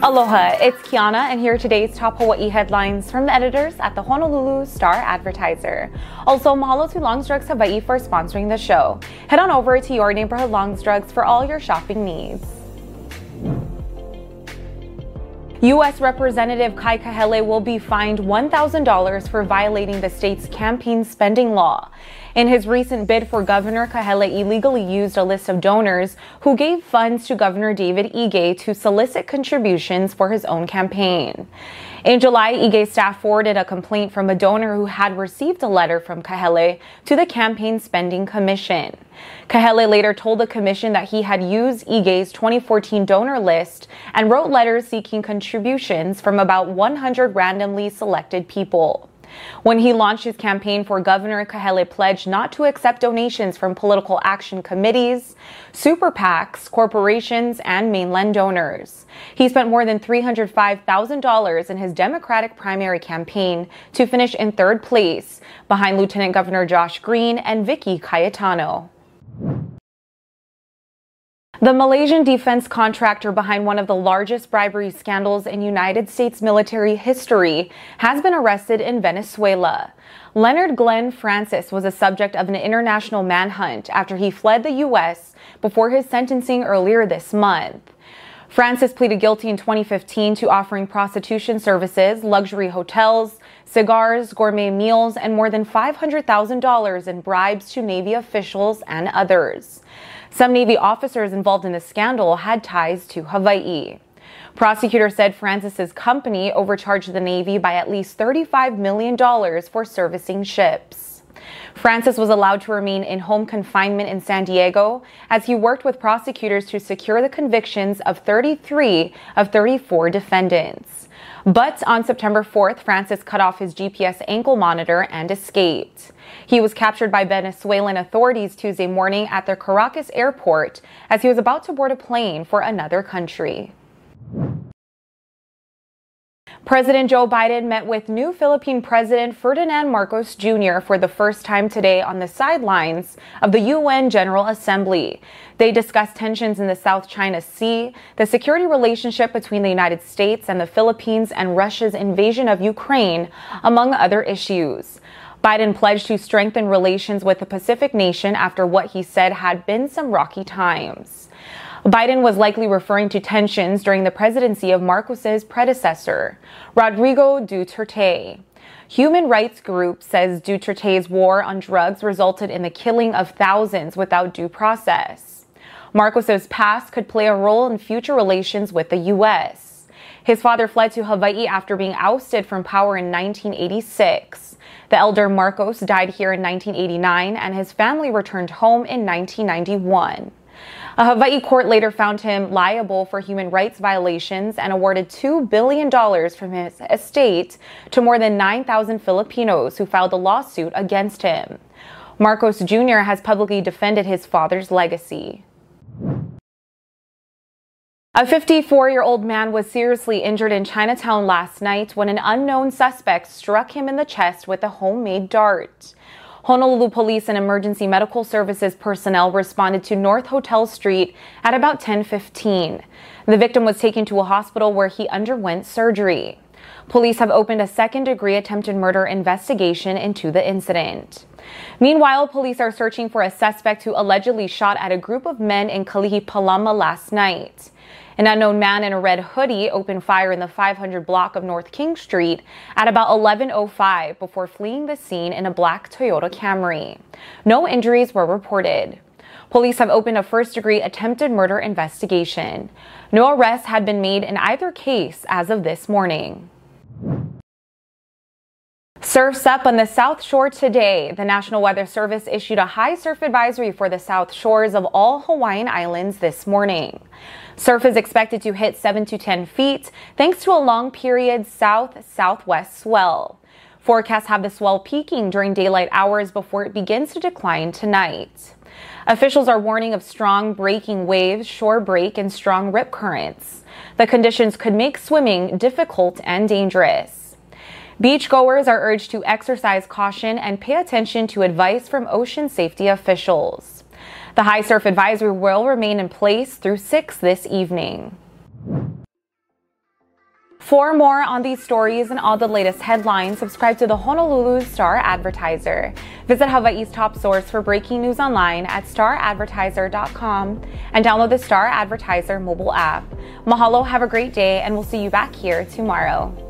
Aloha, it's Kiana, and here are today's top Hawaii headlines from the editors at the Honolulu Star Advertiser. Also, mahalo to Longs Drugs Hawaii for sponsoring the show. Head on over to your neighborhood Longs Drugs for all your shopping needs. U.S. Representative Kai Kahele will be fined $1,000 for violating the state's campaign spending law. In his recent bid for governor, Kahele illegally used a list of donors who gave funds to Governor David Ige to solicit contributions for his own campaign. In July, Ige staff forwarded a complaint from a donor who had received a letter from Kahele to the Campaign Spending Commission. Kahele later told the commission that he had used Ige's 2014 donor list and wrote letters seeking contributions from about 100 randomly selected people. When he launched his campaign for governor, Kahele pledged not to accept donations from political action committees, super PACs, corporations, and mainland donors. He spent more than $305,000 in his Democratic primary campaign to finish in third place, behind Lieutenant Governor Josh Green and Vicky Cayetano. The Malaysian defense contractor behind one of the largest bribery scandals in United States military history has been arrested in Venezuela. Leonard Glenn Francis was a subject of an international manhunt after he fled the U.S. before his sentencing earlier this month. Francis pleaded guilty in 2015 to offering prostitution services, luxury hotels, cigars, gourmet meals, and more than $500,000 in bribes to Navy officials and others. Some Navy officers involved in the scandal had ties to Hawaii. Prosecutors said Francis's company overcharged the Navy by at least $35 million for servicing ships. Francis was allowed to remain in home confinement in San Diego as he worked with prosecutors to secure the convictions of 33 of 34 defendants. But on September 4th, Francis cut off his GPS ankle monitor and escaped. He was captured by Venezuelan authorities Tuesday morning at the Caracas airport as he was about to board a plane for another country. President Joe Biden met with new Philippine President Ferdinand Marcos Jr. for the first time today on the sidelines of the UN General Assembly. They discussed tensions in the South China Sea, the security relationship between the United States and the Philippines, and Russia's invasion of Ukraine, among other issues. Biden pledged to strengthen relations with the Pacific nation after what he said had been some rocky times. Biden was likely referring to tensions during the presidency of Marcos's predecessor, Rodrigo Duterte. Human rights group says Duterte's war on drugs resulted in the killing of thousands without due process. Marcos's past could play a role in future relations with the U.S. His father fled to Hawaii after being ousted from power in 1986. The elder Marcos died here in 1989 and his family returned home in 1991. A Hawaii court later found him liable for human rights violations and awarded $2 billion from his estate to more than 9,000 Filipinos who filed a lawsuit against him. Marcos Jr. has publicly defended his father's legacy. A 54 year old man was seriously injured in Chinatown last night when an unknown suspect struck him in the chest with a homemade dart. Honolulu Police and Emergency Medical Services personnel responded to North Hotel Street at about 10:15. The victim was taken to a hospital where he underwent surgery. Police have opened a second-degree attempted murder investigation into the incident. Meanwhile, police are searching for a suspect who allegedly shot at a group of men in Kalihi Palama last night. An unknown man in a red hoodie opened fire in the 500 block of North King Street at about 11:05 before fleeing the scene in a black Toyota Camry. No injuries were reported. Police have opened a first-degree attempted murder investigation. No arrests had been made in either case as of this morning. Surfs up on the South Shore today. The National Weather Service issued a high surf advisory for the South Shores of all Hawaiian Islands this morning. Surf is expected to hit 7 to 10 feet thanks to a long period south-southwest swell. Forecasts have the swell peaking during daylight hours before it begins to decline tonight. Officials are warning of strong breaking waves, shore break, and strong rip currents. The conditions could make swimming difficult and dangerous. Beachgoers are urged to exercise caution and pay attention to advice from ocean safety officials. The high surf advisory will remain in place through 6 this evening. For more on these stories and all the latest headlines, subscribe to the Honolulu Star Advertiser. Visit Hawaii's top source for breaking news online at staradvertiser.com and download the Star Advertiser mobile app. Mahalo, have a great day, and we'll see you back here tomorrow.